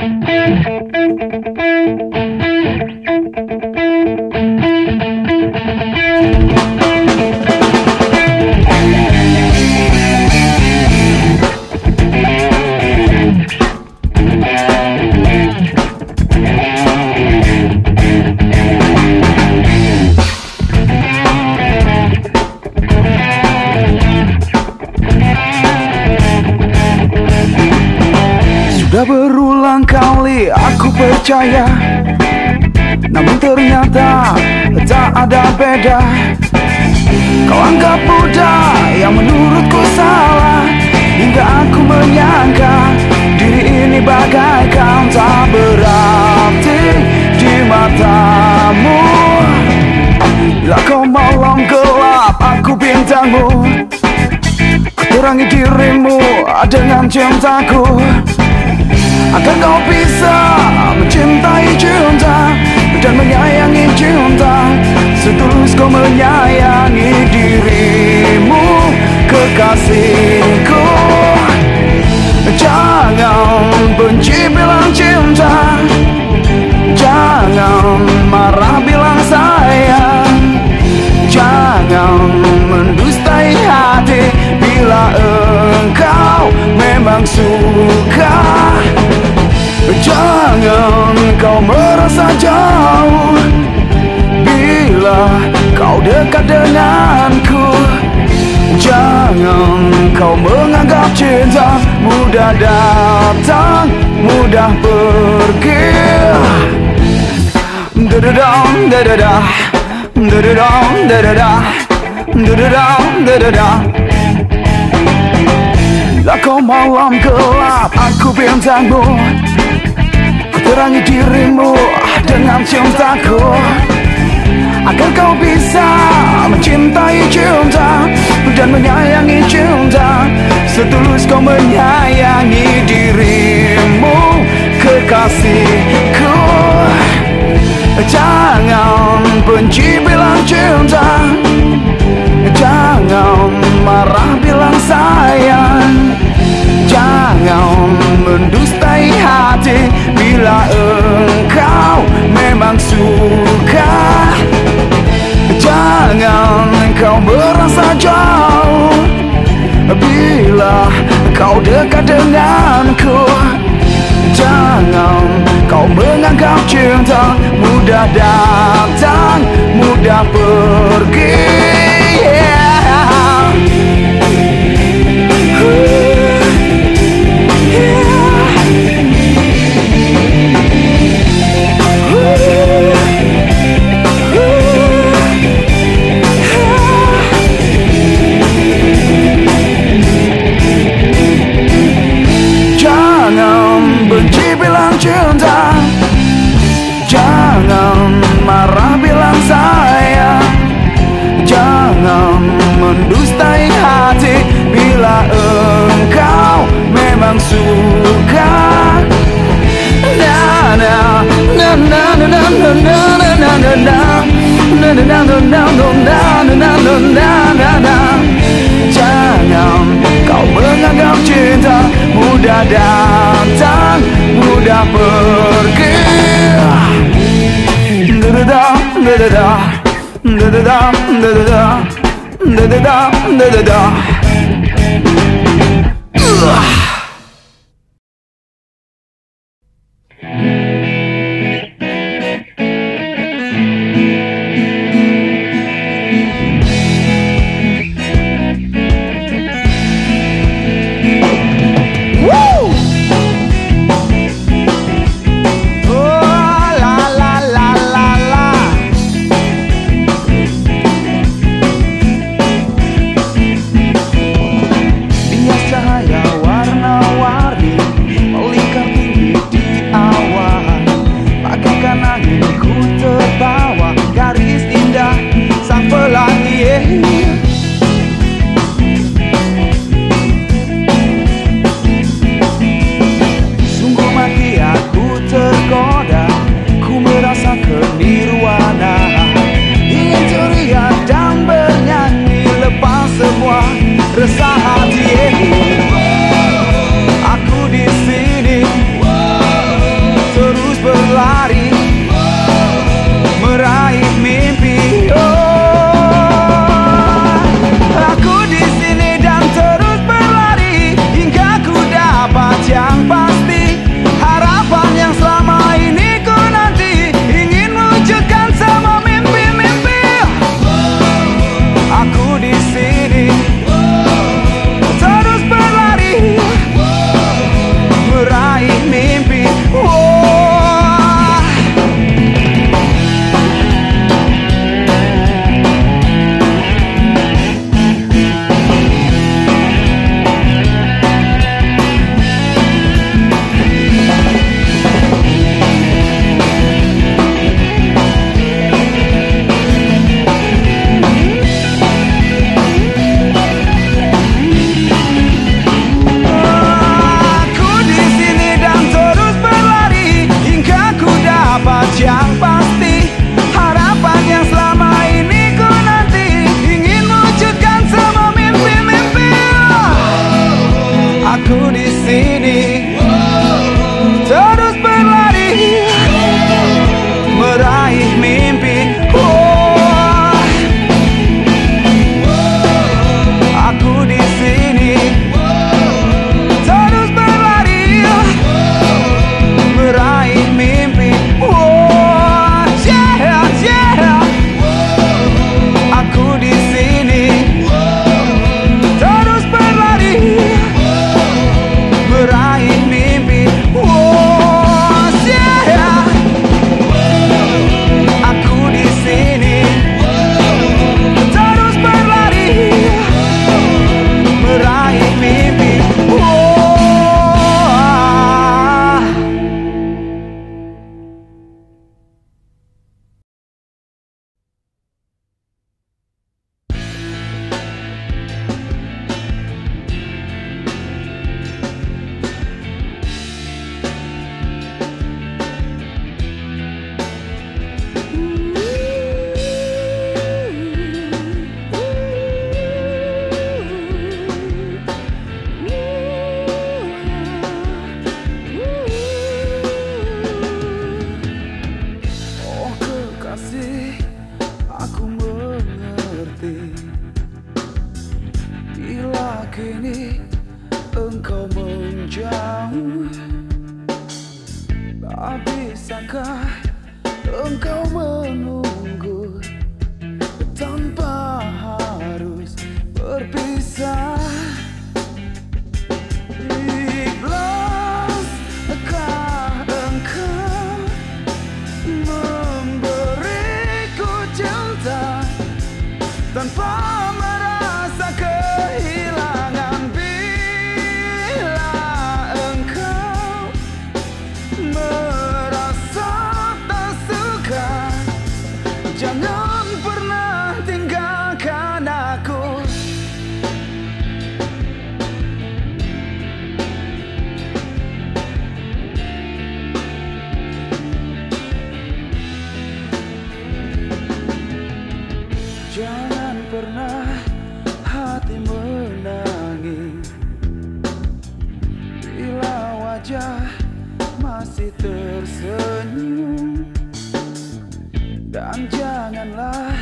Thank you. Berulang kali aku percaya. Namun ternyata tak ada beda. Kau anggap mudah yang menurutku salah. Hingga aku menyangka Diri ini bagaikan tak berarti di matamu. Bila kau malam gelap aku bintangmu. Kuterangi dirimu dengan cintaku 啊看到闭塞 merasa jauh Bila kau dekat denganku Jangan kau menganggap cinta Mudah datang, mudah pergi. Dadadam, dududah Dadadam, dududah Dadadam, dududah Bila kau malam gelap Aku bintangmu terangi dirimu Dengan cintaku Agar kau bisa mencintai cinta Dan menyayangi cinta Setulus kau menyayangi dirimu Kekasihku. Jangan benci bilang cinta Jangan marah bilang sayang. Jangan mendustai suka. Jangan kau merasa jauh. Bila kau dekat denganku Jangan kau menganggap cinta Mudah datang, mudah pergi Jangan kau menganggap cinta Mudah datang, mudah pergi. aku di sini. Engkau tersenyum Dan janganlah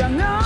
Jump